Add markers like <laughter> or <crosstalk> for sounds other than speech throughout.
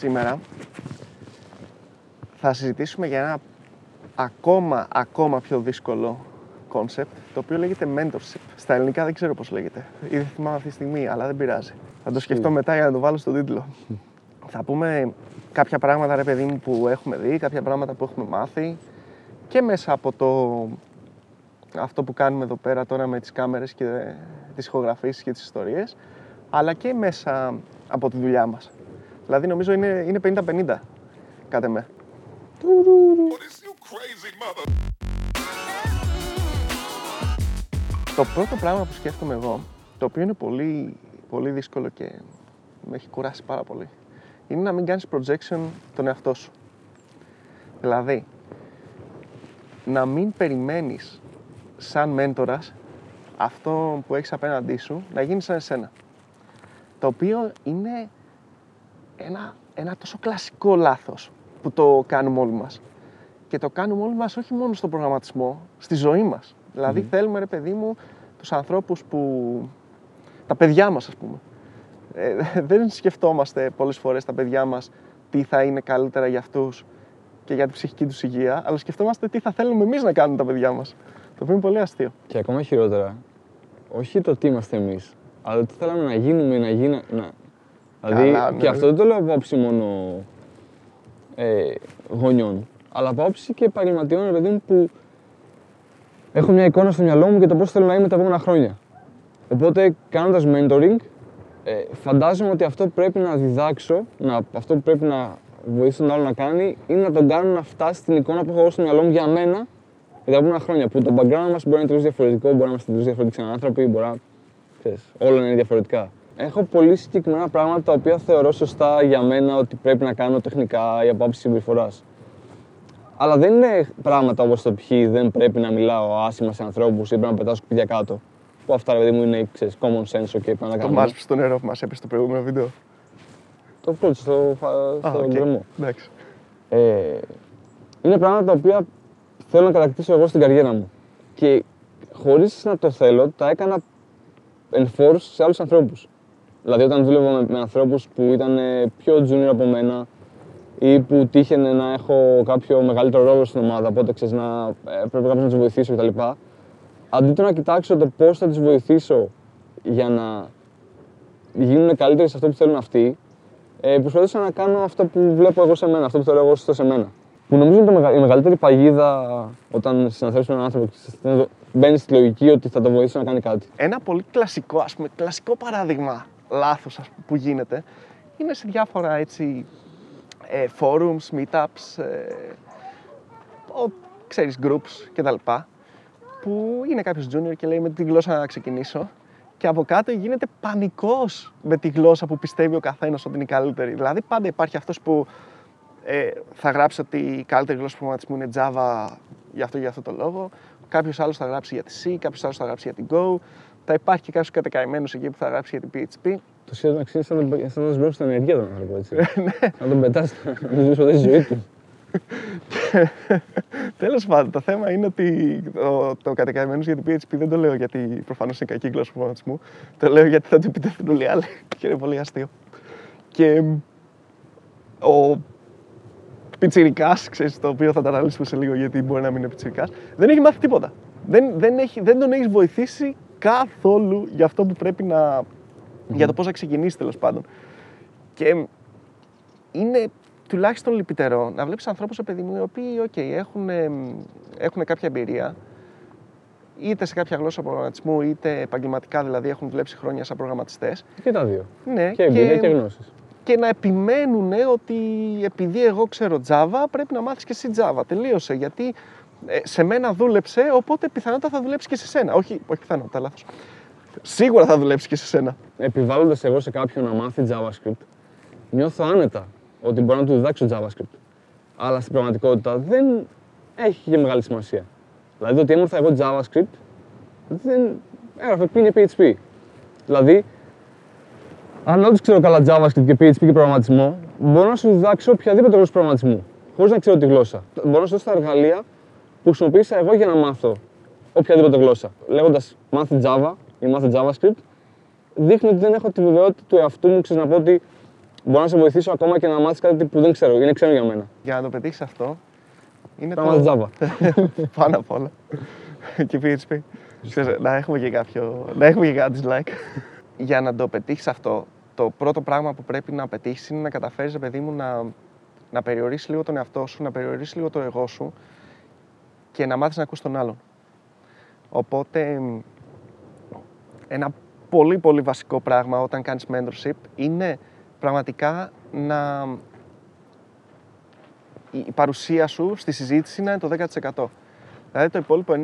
Σήμερα θα συζητήσουμε για ένα ακόμα, ακόμα πιο δύσκολο concept, το οποίο λέγεται mentorship. Στα ελληνικά δεν ξέρω πώς λέγεται. Ήδη δεν θυμάμαι αυτή τη στιγμή, αλλά δεν πειράζει. Θα το σκεφτώ μετά για να το βάλω στον τίτλο. <laughs> θα πούμε κάποια πράγματα, ρε παιδί μου, που έχουμε δει, κάποια πράγματα που έχουμε μάθει και μέσα από το αυτό που κάνουμε εδώ πέρα τώρα με τις κάμερες και τις ηχογραφήσεις και τις ιστορίες, αλλά και μέσα από τη δουλειά μας. Δηλαδή νομίζω είναι, είναι 50-50, κάτε με. Το πρώτο πράγμα που σκέφτομαι εγώ, το οποίο είναι πολύ, πολύ δύσκολο και με έχει κουράσει πάρα πολύ, είναι να μην κάνεις projection τον εαυτό σου. Δηλαδή, να μην περιμένεις σαν μέντορας αυτό που έχεις απέναντί σου να γίνει σαν εσένα. Το οποίο είναι ένα, ένα τόσο κλασικό λάθος που το κάνουμε όλοι μας. Και το κάνουμε όλοι μας όχι μόνο στον προγραμματισμό, στη ζωή μας. Δηλαδή θέλουμε ρε παιδί μου τους ανθρώπους που... τα παιδιά μας ας πούμε. Ε, δεν σκεφτόμαστε πολλές φορές τα παιδιά μας τι θα είναι καλύτερα για αυτούς και για την ψυχική τους υγεία, αλλά σκεφτόμαστε τι θα θέλουμε εμείς να κάνουν τα παιδιά μας. Το οποίο είναι πολύ αστείο. Και ακόμα χειρότερα, όχι το τι είμαστε εμείς, αλλά τι θέλαμε να γίνουμε, να γίνουμε. Να... Δηλαδή, Καλά, και ναι. αυτό δεν το λέω από άψη μόνο ε, γονιών, αλλά από άψη και επαγγελματιών, ρε παιδί μου, που έχω μια εικόνα στο μυαλό μου για το πώς θέλω να είμαι τα επόμενα χρόνια. Οπότε, κάνοντας mentoring, ε, φαντάζομαι ότι αυτό που πρέπει να διδάξω, να, αυτό που πρέπει να βοηθήσω τον άλλο να κάνει, είναι να τον κάνω να φτάσει στην εικόνα που έχω εγώ στο μυαλό μου για μένα για τα επόμενα χρόνια. Που το background μας μπορεί να είναι τελείως διαφορετικό, μπορεί να είμαστε τελείως διαφορετικοί σαν άνθρωποι, μπορεί να. Ξέρεις, όλα να είναι διαφορετικά. Έχω πολύ συγκεκριμένα πράγματα τα οποία θεωρώ σωστά για μένα ότι πρέπει να κάνω τεχνικά ή από άψη συμπεριφοράς. Αλλά δεν είναι πράγματα όπως το π.χ. δεν πρέπει να μιλάω άσχημα σε ανθρώπους ή πρέπει να πετάω σκουπίδια κάτω. Που αυτά, ρε παιδί μου, είναι ξέρεις, common sense και πρέπει να Το κάνουμε. μάσπι στο νερό που μας έπεσε στο προηγούμενο βίντεο. Το πρώτο στο, φα- Α, στο οκ. γκρεμό. Εντάξει. Ε, είναι πράγματα τα οποία θέλω να κατακτήσω εγώ στην καριέρα μου. Και χωρίς να το θέλω, τα έκανα enforce σε άλλους ανθρώπους. Δηλαδή, όταν δούλευα με, με ανθρώπους που ήταν ε, πιο junior από μένα ή που τύχαινε να έχω κάποιο μεγαλύτερο ρόλο στην ομάδα, οπότε ξέρεις να ε, πρέπει κάποιος να τους βοηθήσω κτλ. Αντί το να κοιτάξω το πώς θα τους βοηθήσω για να γίνουν καλύτεροι σε αυτό που θέλουν αυτοί, ε, προσπαθούσα να κάνω αυτό που βλέπω εγώ σε μένα, αυτό που θέλω εγώ σωστό σε μένα. Που νομίζω είναι το μεγα- η μεγαλύτερη παγίδα όταν συναθρέψει έναν άνθρωπο και μπαίνεις στη λογική ότι θα το βοηθήσω να κάνει κάτι. Ένα πολύ κλασικό, ας πούμε, κλασικό παράδειγμα λάθος ας πούμε, που γίνεται είναι σε διάφορα έτσι ε, forums, meetups, ε, ο, ξέρεις, groups κτλ. Που είναι κάποιος junior και λέει με τι γλώσσα να ξεκινήσω και από κάτω γίνεται πανικός με τη γλώσσα που πιστεύει ο καθένας ότι είναι η καλύτερη. Δηλαδή πάντα υπάρχει αυτός που ε, θα γράψει ότι η καλύτερη γλώσσα προγραμματισμού είναι Java για αυτό για αυτό το λόγο. Κάποιος άλλος θα γράψει για τη C, κάποιος άλλος θα γράψει για την Go. Θα υπάρχει και κάποιος κατεκαημένο εκεί που θα γράψει για την PHP. Το σχέδιο να ξέρεις σαν να σαν να σμπρώξει την ενεργεία τον άνθρωπο, έτσι. <laughs> να τον πετάς, να μην ζήσει ποτέ τη ζωή του. <laughs> Τέλος πάντων, το θέμα είναι ότι το, το κατεκαημένο για την PHP δεν το λέω γιατί προφανώς είναι κακή γλώσσα προγραμματισμού. Το λέω γιατί θα του επιτεθούν όλοι οι άλλοι <laughs> και είναι πολύ αστείο. Και ο πιτσιρικάς, ξέρεις, το οποίο θα τα αναλύσουμε σε λίγο γιατί μπορεί να μην είναι πιτσιρικάς, δεν έχει μάθει τίποτα. Δεν, δεν, έχει, δεν τον έχεις βοηθήσει καθόλου για αυτό που πρέπει να. για το πώς να ξεκινήσει τέλος πάντων. Και είναι τουλάχιστον λυπητερό να βλέπεις ανθρώπους, παιδί μου, οι οποίοι okay, έχουν, εμ, έχουν κάποια εμπειρία είτε σε κάποια γλώσσα προγραμματισμού, είτε επαγγελματικά δηλαδή έχουν δουλέψει χρόνια σαν προγραμματιστές. Και τα δύο. Ναι, Και εμπειρία και γνώσεις. και να επιμένουν ότι επειδή εγώ ξέρω Java, πρέπει να μάθεις και εσύ Java. Τελείωσε. Γιατί ε, σε μένα δούλεψε, οπότε πιθανότατα θα δουλέψει και σε σένα. Όχι, όχι πιθανότατα, λάθος. Σίγουρα θα δουλέψει και σε σένα. Επιβάλλοντας εγώ σε κάποιον να μάθει JavaScript, νιώθω άνετα ότι μπορώ να του διδάξω JavaScript. Αλλά στην πραγματικότητα δεν έχει και μεγάλη σημασία. Δηλαδή, ότι έμαθα εγώ JavaScript, δεν έγραφε πριν είναι PHP. Δηλαδή, αν όντως ξέρω καλά JavaScript και PHP και προγραμματισμό, μπορώ να σου διδάξω οποιαδήποτε γλώσσα προγραμματισμού, χωρίς να ξέρω τη γλώσσα. Μπορώ να σου δώσω τα εργαλεία που χρησιμοποίησα εγώ για να μάθω οποιαδήποτε γλώσσα. Λέγοντας μάθε Java ή μάθε JavaScript, δείχνει ότι δεν έχω τη βεβαιότητα του εαυτού μου, ξέρεις, να πω ότι μπορώ να σε βοηθήσω ακόμα και να μάθεις κάτι που δεν ξέρω, είναι ξένο για μένα. Για να το πετύχεις αυτό, είναι Πρέπει να το. μάθεις Java. <laughs> Πάνω απ' όλα. και PHP. Ξέρεις, να έχουμε και κάποιο. Να έχουμε και κάποιο dislike. Για να το πετύχεις αυτό, το πρώτο πράγμα που πρέπει να πετύχεις είναι να καταφέρεις, παιδί μου, να, να περιορίσεις λίγο τον εαυτό σου, να περιορίσεις λίγο το εγώ σου και να μάθεις να ακούς τον άλλον. Οπότε, μ, ένα πολύ πολύ βασικό πράγμα όταν κάνεις mentorship είναι πραγματικά να η παρουσία σου στη συζήτηση να είναι το 10%. Δηλαδή το υπόλοιπο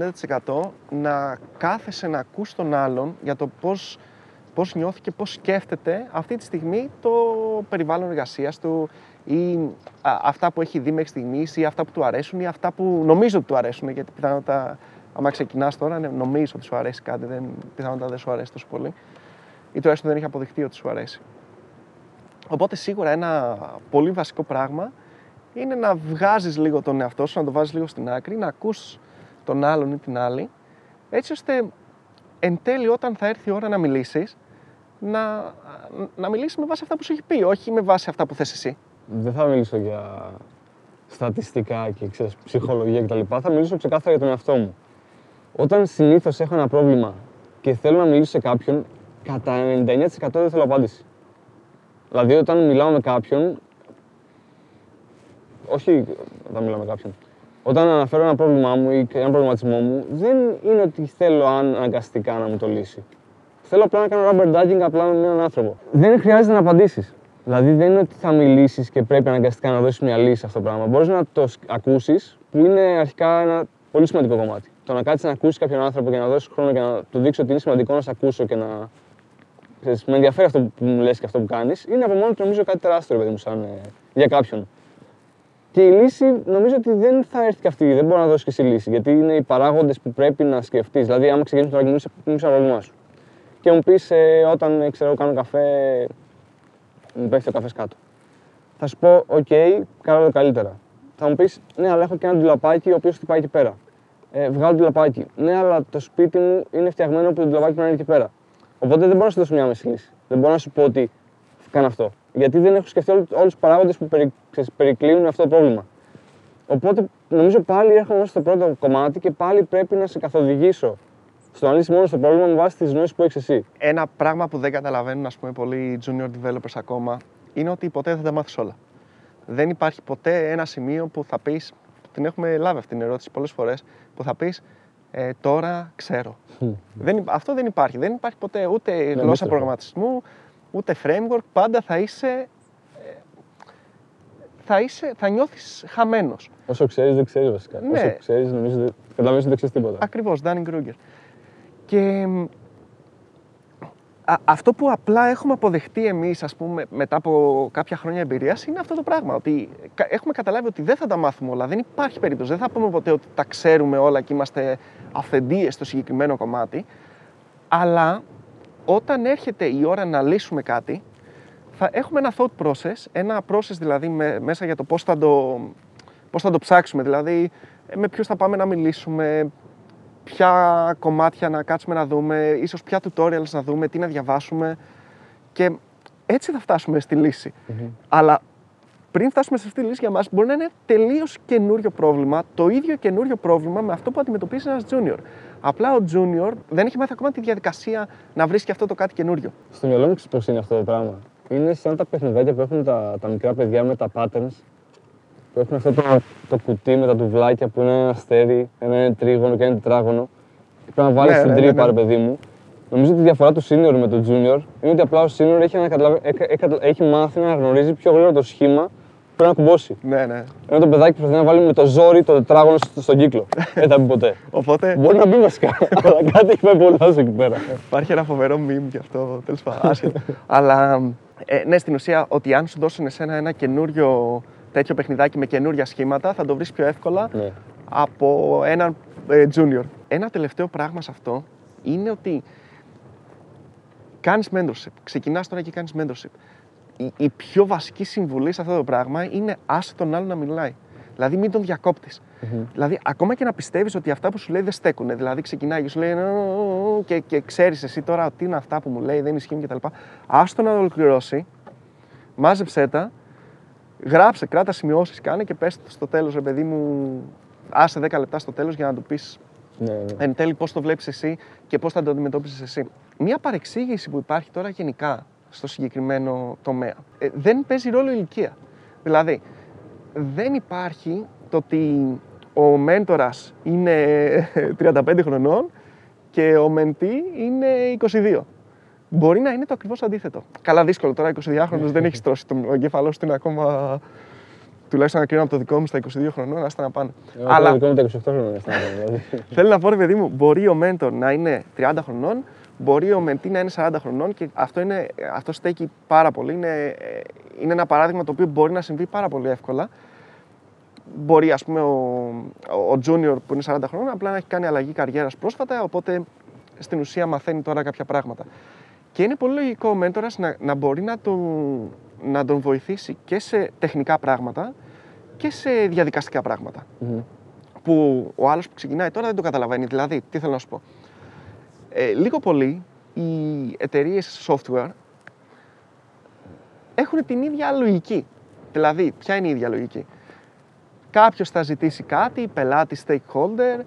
90% να κάθεσαι να ακούς τον άλλον για το πώς, πώς νιώθει και πώς σκέφτεται αυτή τη στιγμή το περιβάλλον εργασίας του ή α, αυτά που έχει δει μέχρι στιγμής ή αυτά που του αρέσουν ή αυτά που νομίζω ότι του αρέσουν γιατί πιθανότατα άμα ξεκινάς τώρα ναι, νομίζω ότι σου αρέσει κάτι, δεν, πιθανότατα δεν σου αρέσει τόσο πολύ ή τουλάχιστον δεν έχει αποδειχτεί ότι σου αρέσει. Οπότε σίγουρα ένα πολύ βασικό πράγμα είναι να βγάζεις λίγο τον εαυτό σου, να το βάζεις λίγο στην άκρη, να ακούς τον άλλον ή την άλλη, έτσι ώστε εν τέλει όταν θα έρθει η ώρα να μιλήσεις, να, να μιλήσεις με βάση αυτά που σου έχει πει, όχι με βάση αυτά που θες εσύ. Δεν θα μιλήσω για στατιστικά και ξέρεις, ψυχολογία κτλ. Θα μιλήσω ξεκάθαρα για τον εαυτό μου. Όταν συνήθως έχω ένα πρόβλημα και θέλω να μιλήσω σε κάποιον, κατά 99% δεν θέλω απάντηση. Δηλαδή, όταν μιλάω με κάποιον. Όχι όταν μιλάω με κάποιον. Όταν αναφέρω ένα πρόβλημά μου ή ένα προβληματισμό μου, δεν είναι ότι θέλω αναγκαστικά να μου το λύσει. Θέλω απλά να κάνω rubber ducking απλά με έναν άνθρωπο. Δεν χρειάζεται να απαντήσεις. Δηλαδή δεν είναι ότι θα μιλήσεις και πρέπει αναγκαστικά να δώσεις μια λύση σε αυτό το πράγμα. Μπορείς να το ακούσεις, που είναι αρχικά ένα πολύ σημαντικό κομμάτι. Το να κάτσεις να ακούσεις κάποιον άνθρωπο και να δώσεις χρόνο και να του δείξεις ότι είναι σημαντικό να σε ακούσω και να. Ξέρεις, με ενδιαφέρει αυτό που μου λες και αυτό που κάνεις, είναι από μόνο του νομίζω κάτι τεράστιο, ρε παιδί μου, σαν, ε, για κάποιον. Και η λύση νομίζω ότι δεν θα έρθει και αυτή, δεν μπορεί να δώσεις και εσύ λύση. Γιατί είναι οι παράγοντες που πρέπει να σκεφτείς. Δηλαδή, άμα ξεκινήσεις τώρα και μου ένα πρόβλημά σου. Και μου πεις ε, όταν ε, ξέρω, κάνω καφέ, μου πέφτει ο καφές κάτω. Θα σου πω, οκ, κάν' το καλύτερα. Θα μου πεις, ναι, αλλά έχω και ένα ντουλαπάκι ο οποίος χτυπάει εκεί πέρα. Ε, βγάλ' το ντουλαπάκι. Ναι, αλλά το σπίτι μου είναι φτιαγμένο που το ντουλαπάκι πρέπει να είναι εκεί πέρα. Οπότε δεν μπορώ να σου δώσω μια μέση λύση. Δεν μπορώ να σου πω ότι κάνω αυτό. Γιατί δεν έχω σκεφτεί όλους τους παράγοντες που περι, ξέρεις, περικλείουν αυτό το πρόβλημα. Οπότε νομίζω πάλι έρχομαι στο πρώτο κομμάτι και πάλι πρέπει να σε καθοδηγήσω στο να λύσει μόνος το πρόβλημα με βάση τι γνώσει που έχεις εσύ. Ένα πράγμα που δεν καταλαβαίνουν ας πούμε, πολλοί junior developers ακόμα είναι ότι ποτέ δεν θα τα μάθεις όλα. Δεν υπάρχει ποτέ ένα σημείο που θα πεις, την έχουμε λάβει αυτή την ερώτηση πολλές φορές, που θα πεις ε, τώρα ξέρω. δεν, αυτό δεν υπάρχει. Δεν υπάρχει ποτέ ούτε γλώσσα αντίστοιχο. προγραμματισμού, ούτε framework. Πάντα θα είσαι. ε, Θα, είσαι, θα νιώθεις χαμένος. Όσο ξέρεις, δεν ξέρεις βασικά. Ναι. Όσο ξέρεις, νομίζω ότι καταλαβαίνεις ότι δεν ξέρεις τίποτα. Ακριβώς, Dunning Kruger. Και μ, α- αυτό που απλά έχουμε αποδεχτεί εμείς, ας πούμε, μετά από κάποια χρόνια εμπειρίας, είναι αυτό το πράγμα. Ότι κα- έχουμε καταλάβει ότι δεν θα τα μάθουμε όλα. Δεν υπάρχει περίπτωση. Δεν θα πούμε ποτέ ότι τα ξέρουμε όλα και είμαστε αυθεντίες στο συγκεκριμένο κομμάτι. Αλλά όταν έρχεται η ώρα να λύσουμε κάτι, θα έχουμε ένα thought process, ένα process δηλαδή με- μέσα για το πώς θα το, πώς θα το ψάξουμε. Δηλαδή, ε, με ποιους θα πάμε να μιλήσουμε, ποια κομμάτια να κάτσουμε να δούμε, ίσως ποια tutorials να δούμε, τι να διαβάσουμε και έτσι θα φτάσουμε στη λυση Αλλά πριν φτάσουμε σε αυτή τη λύση για μας μπορεί να είναι τελείως καινούριο πρόβλημα, το ίδιο καινούριο πρόβλημα με αυτό που αντιμετωπίζει ένας junior. Απλά ο junior δεν έχει μάθει ακόμα τη διαδικασία να βρίσκει αυτό το κάτι καινούριο. Στο μυαλό μου ξέρεις πώς είναι αυτό το πράγμα. Είναι σαν τα παιχνιδάκια που έχουν τα, τα μικρά παιδιά με τα patterns. Που έχουν αυτό το, το κουτί με τα τουβλάκια που είναι ένα αστέρι, ένα είναι τρίγωνο και ένα είναι τετράγωνο. Και πρέπει να βάλεις Ναι, την ναι, ναι, τρύπα, ναι. ρε παιδί μου. Νομίζω ότι η διαφορά του senior με τον junior είναι ότι απλά ο senior έχει, ανακαταλαβ- έχει- έχει- έχει μάθει να γνωρίζει πιο γρήγορα το σχήμα που πρέπει να κουμπώσει. Ναι, ναι. Ενώ το παιδάκι προσπαθεί να βάλει με το ζόρι το τετράγωνο στο- στον κύκλο. Δεν θα μπει ποτέ. Οπότε Μπορεί να μπει βασικά, <laughs> αλλά κάτι έχει πάει πολύ λάθος εκεί πέρα. υπάρχει ένα φοβερό meme γι' αυτό, τέλος πάντων, άσχετο. Αλλά ε, ναι, στην ουσία ότι αν σου δώσουν εσένα ένα καινούριο τέτοιο παιχνιδάκι με καινούρια σχήματα, θα το βρεις πιο εύκολα Ναι. από έναν ε, junior. Ένα τελευταίο πράγμα σε αυτό είναι ότι κάνεις mentorship. Ξεκινάς τώρα και κάνεις mentorship. Η, η πιο βασική συμβουλή σε αυτό το πράγμα είναι άσε τον άλλο να μιλάει. Δηλαδή μην τον διακόπτεις. Δηλαδή ακόμα και να πιστεύεις ότι αυτά που σου λέει δεν στέκουν. Δηλαδή ξεκινάει και σου λέει «Νο, και, και ξέρεις εσύ τώρα ότι είναι αυτά που μου λέει, δεν ισχύουν κτλ. Άστο να ολοκληρώσει Μάζεψέ τα, γράψε, κράτα σημειώσεις, κάνε και πες στο τέλος, ρε παιδί μου, άσε 10 λεπτά στο τέλος για να του πεις Ναι, ναι. εν τέλει πώς το βλέπεις εσύ και πώς θα το αντιμετώπισες εσύ. Μία παρεξήγηση που υπάρχει τώρα γενικά στο συγκεκριμένο τομέα. Ε, δεν παίζει ρόλο η ηλικία. Δηλαδή, δεν υπάρχει το ότι ο μέντορας είναι <laughs> 35 χρονών και ο μεντή είναι 22. Μπορεί να είναι το ακριβώς αντίθετο. Καλά δύσκολο τώρα, 22χρονος δεν έχεις τρώσει το εγκέφαλό του είναι ακόμα τουλάχιστον να κρίνω από το δικό μου στα 22 χρονών, άστα να πάνε. Εγώ Αλλά Αλλά... δικό μου τα 28 χρόνια αισθάνομαι, δηλαδή. <laughs> Θέλω να πω, ρε παιδί μου, μπορεί ο μέντορ να είναι 30 χρονών, μπορεί ο μεντή να είναι 40 χρονών και αυτό, είναι, αυτό στέκει πάρα πολύ. Είναι, ε, είναι ένα παράδειγμα το οποίο μπορεί να συμβεί πάρα πολύ εύκολα. Μπορεί, ας πούμε, ο, ο junior που είναι 40 χρονών απλά να έχει κάνει αλλαγή καριέρας πρόσφατα, οπότε στην ουσία μαθαίνει τώρα κάποια πράγματα. Και είναι πολύ λογικό ο μέντορας να, να μπορεί να τον, να τον βοηθήσει και σε τεχνικά πράγματα και σε διαδικαστικά πράγματα Μμμ. που ο άλλος που ξεκινάει τώρα δεν το καταλαβαίνει. Δηλαδή, τι θέλω να σου πω. Ε, λίγο πολύ οι εταιρείες software έχουν την ίδια λογική. Δηλαδή, ποια είναι η ίδια λογική; Κάποιος θα ζητήσει κάτι, πελάτη, stakeholder,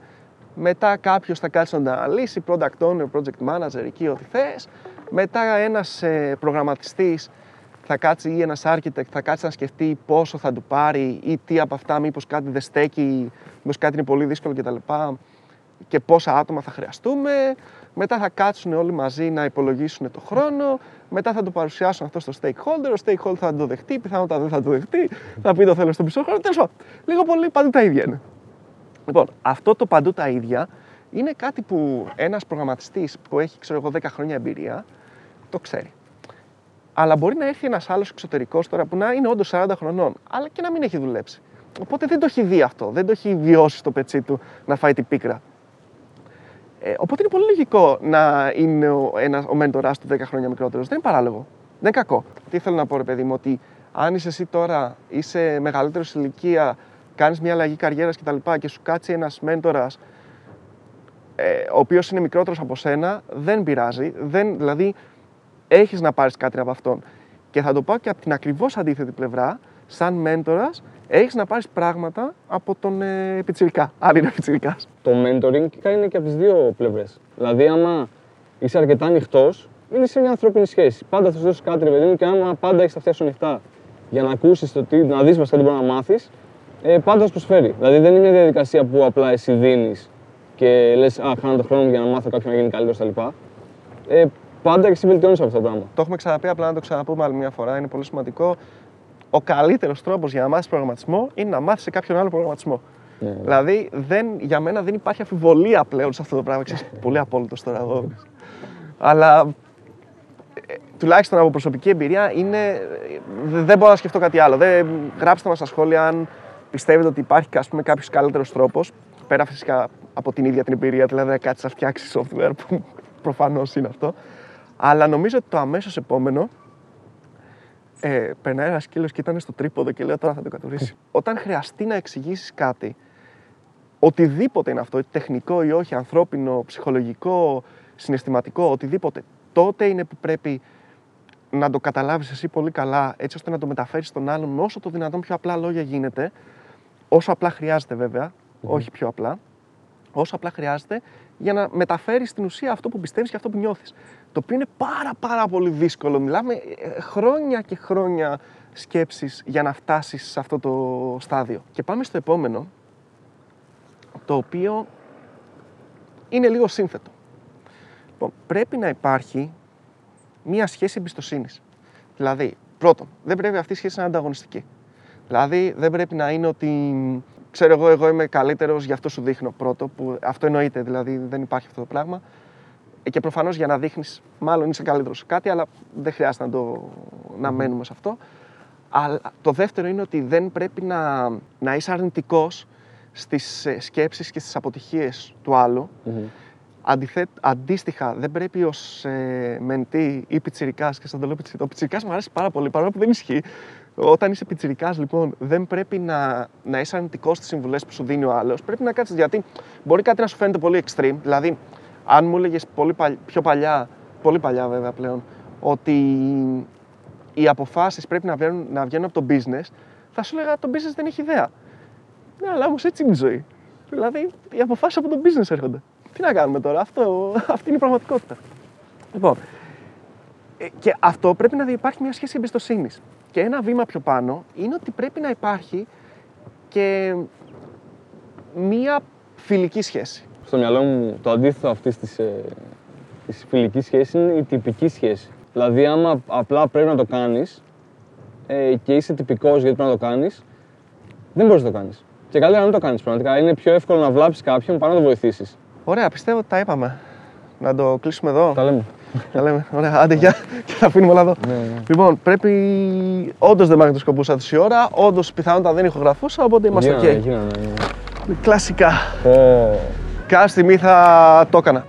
μετά κάποιος θα κάτσει να το αναλύσει, product owner, project manager, εκεί ό,τι θες. Μετά ένας ε, προγραμματιστής θα κάτσει ή ένας architect θα κάτσει να σκεφτεί πόσο θα του πάρει ή τι από αυτά μήπως κάτι δεν στέκει, μήπως κάτι είναι πολύ δύσκολο κτλ. Και πόσα άτομα θα χρειαστούμε. Μετά θα κάτσουν όλοι μαζί να υπολογίσουν το χρόνο. Μετά θα το παρουσιάσουν αυτό στο stakeholder. Ο stakeholder θα το δεχτεί, πιθανότατα δεν θα το δεχτεί. Θα πει το θέλω στον πίσω χρόνο. Τέλος πάντων, λίγο πολύ παντού τα ίδια είναι. Λοιπόν, αυτό το παντού τα ίδια είναι κάτι που ένας προγραμματιστής που έχει, ξέρω εγώ, 10 χρόνια εμπειρία, το ξέρει. Αλλά μπορεί να έρθει ένας άλλος εξωτερικός τώρα που να είναι όντως 40 χρονών, αλλά και να μην έχει δουλέψει. Οπότε δεν το έχει δει αυτό, δεν το έχει βιώσει στο πετσί του να φάει την πίκρα. Ε, οπότε είναι πολύ λογικό να είναι ο, ένας, ο μέντορας του 10 χρόνια μικρότερος. Δεν είναι παράλογο. Δεν είναι κακό. Τι θέλω να πω, ρε παιδί μου, ότι αν είσαι εσύ τώρα, είσαι μεγαλύτερος σε ηλικία, κάνεις μια αλλαγή καριέρας κτλ. Και, και σου κάτσει ένας μέντορας ε, ο οποίος είναι μικρότερος από σένα, δεν πειράζει. Δεν, δηλαδή, έχεις να πάρεις κάτι από αυτόν. Και θα το πάω και από την ακριβώς αντίθετη πλευρά, σαν μέντορας, έχεις να πάρεις πράγματα από τον ε, πιτσιρικά. Αν είναι πιτσιρικάς. Το mentoring είναι και από τις δύο πλευρές. Δηλαδή, άμα είσαι αρκετά ανοιχτός, είναι σε μια ανθρώπινη σχέση. Πάντα θα σου δώσει κάτι, ρε παιδί μου, και άμα πάντα έχεις τα αυτιά σου ανοιχτά για να ακούσεις το τι, να δεις βασικά τι μπορεί να μάθεις, ε, πάντα θα σου προσφέρει. Δηλαδή, δεν είναι μια διαδικασία που απλά εσύ δίνεις και λες: Α, χάνω τον χρόνο μου για να μάθω κάποιον να γίνει καλύτερος κτλ. Ε, πάντα και εσύ βελτιώνεις αυτό το πράγμα. Το έχουμε ξαναπεί, απλά να το ξαναπούμε άλλη μια φορά. Είναι πολύ σημαντικό. Ο καλύτερος τρόπος για να μάθει προγραμματισμό είναι να μάθεις σε κάποιον άλλο προγραμματισμό. Ναι. Δηλαδή, δεν, για μένα δεν υπάρχει αμφιβολία πλέον σε αυτό το πράγμα. Ξέρεις, πολύ απόλυτος τώρα εγώ. Αλλά ε, τουλάχιστον από προσωπική εμπειρία είναι, ε, δε- δεν μπορώ να σκεφτώ κάτι άλλο. Δεν, γράψτε μας στα σχόλια αν πιστεύετε ότι υπάρχει ας πούμε, κάποιος καλύτερος τρόπος, πέρα φυσικά από την ίδια την εμπειρία, δηλαδή να κάτσεις να φτιάξεις software που <laughs> προφανώς είναι αυτό. Αλλά νομίζω ότι το αμέσως επόμενο ε, περνάει ένας σκύλος και ήταν στο τρίποδο και λέω τώρα θα το κατουρίσει. <laughs> Όταν χρειαστεί να εξηγήσεις κάτι, οτιδήποτε είναι αυτό, είτε τεχνικό ή όχι, ανθρώπινο, ψυχολογικό, συναισθηματικό, οτιδήποτε, τότε είναι που πρέπει να το καταλάβεις εσύ πολύ καλά, έτσι ώστε να το μεταφέρεις στον άλλον με όσο το δυνατόν πιο απλά λόγια γίνεται, όσο απλά χρειάζεται βέβαια, όχι πιο απλά, όσο απλά χρειάζεται για να μεταφέρεις στην ουσία αυτό που πιστεύεις και αυτό που νιώθεις. Το οποίο είναι πάρα πάρα πολύ δύσκολο. Μιλάμε ε, χρόνια και χρόνια σκέψεις για να φτάσεις σε αυτό το στάδιο. Και πάμε στο επόμενο, το οποίο είναι λίγο σύνθετο. Λοιπόν, πρέπει να υπάρχει μία σχέση εμπιστοσύνης. Δηλαδή, πρώτον, δεν πρέπει αυτή η σχέση να είναι ανταγωνιστική. Δηλαδή, δεν πρέπει να είναι ότι ξέρω εγώ, εγώ είμαι καλύτερος, γι' αυτό σου δείχνω πρώτο. Που αυτό εννοείται, δηλαδή δεν υπάρχει αυτό το πράγμα. Ε, Και προφανώς για να δείχνεις, μάλλον είσαι καλύτερος σε κάτι, αλλά δεν χρειάζεται να, το, να μένουμε σε αυτό. Αλλά το δεύτερο είναι ότι δεν πρέπει να, να είσαι αρνητικός στις σκέψεις και στις αποτυχίες του άλλου. Αντιθέ, αντίστοιχα, δεν πρέπει ως ε, μεντή ή πιτσιρικάς, και σαν το λέω πιτσιρικά, το πιτσιρικάς μου αρέσει πάρα πολύ, παρόλο που δεν ισχύει. Όταν είσαι πιτσιρικάς, λοιπόν, δεν πρέπει να, να είσαι αρνητικός στις συμβουλές που σου δίνει ο άλλος. Πρέπει να κάτσεις γιατί μπορεί κάτι να σου φαίνεται πολύ extreme. Δηλαδή, αν μου έλεγες πολύ παλ- πιο παλιά, πολύ παλιά βέβαια πλέον, ότι οι αποφάσεις πρέπει να βγαίνουν, να βγαίνουν από το business, θα σου έλεγα το business δεν έχει ιδέα. Ναι, αλλά όμως έτσι είναι η ζωή. Δηλαδή, οι αποφάσεις από το business έρχονται. Τι να κάνουμε τώρα, αυτό, αυτή είναι η πραγματικότητα. Λοιπόν, ε, και αυτό πρέπει να υπάρχει μια σχέση εμπιστοσύνης. Και ένα βήμα πιο πάνω είναι ότι πρέπει να υπάρχει και μία φιλική σχέση. Στο μυαλό μου το αντίθετο αυτής της ε, της φιλικής σχέσης είναι η τυπική σχέση. Δηλαδή, άμα απλά πρέπει να το κάνεις ε, και είσαι τυπικός γιατί πρέπει να το κάνεις, δεν μπορείς να το κάνεις. Και καλύτερα να μην το κάνεις πραγματικά. Είναι πιο εύκολο να βλάψεις κάποιον παρά να το βοηθήσεις. Ωραία, πιστεύω ότι τα είπαμε. Να το κλείσουμε εδώ. Τα λέμε. Τα λέμε. Ωραία, άντε γεια και θα αφήνουμε όλα εδώ. Ναι, ναι. Λοιπόν, πρέπει. Όντως δεν μαγνητοσκοπούσα τόση ώρα, όντως πιθανότατα δεν ηχογραφούσα, οπότε είμαστε Γίνανε, οκ. γίνανε, ναι. Κλασικά. Πω. Κάποια στιγμή θα το έκανα.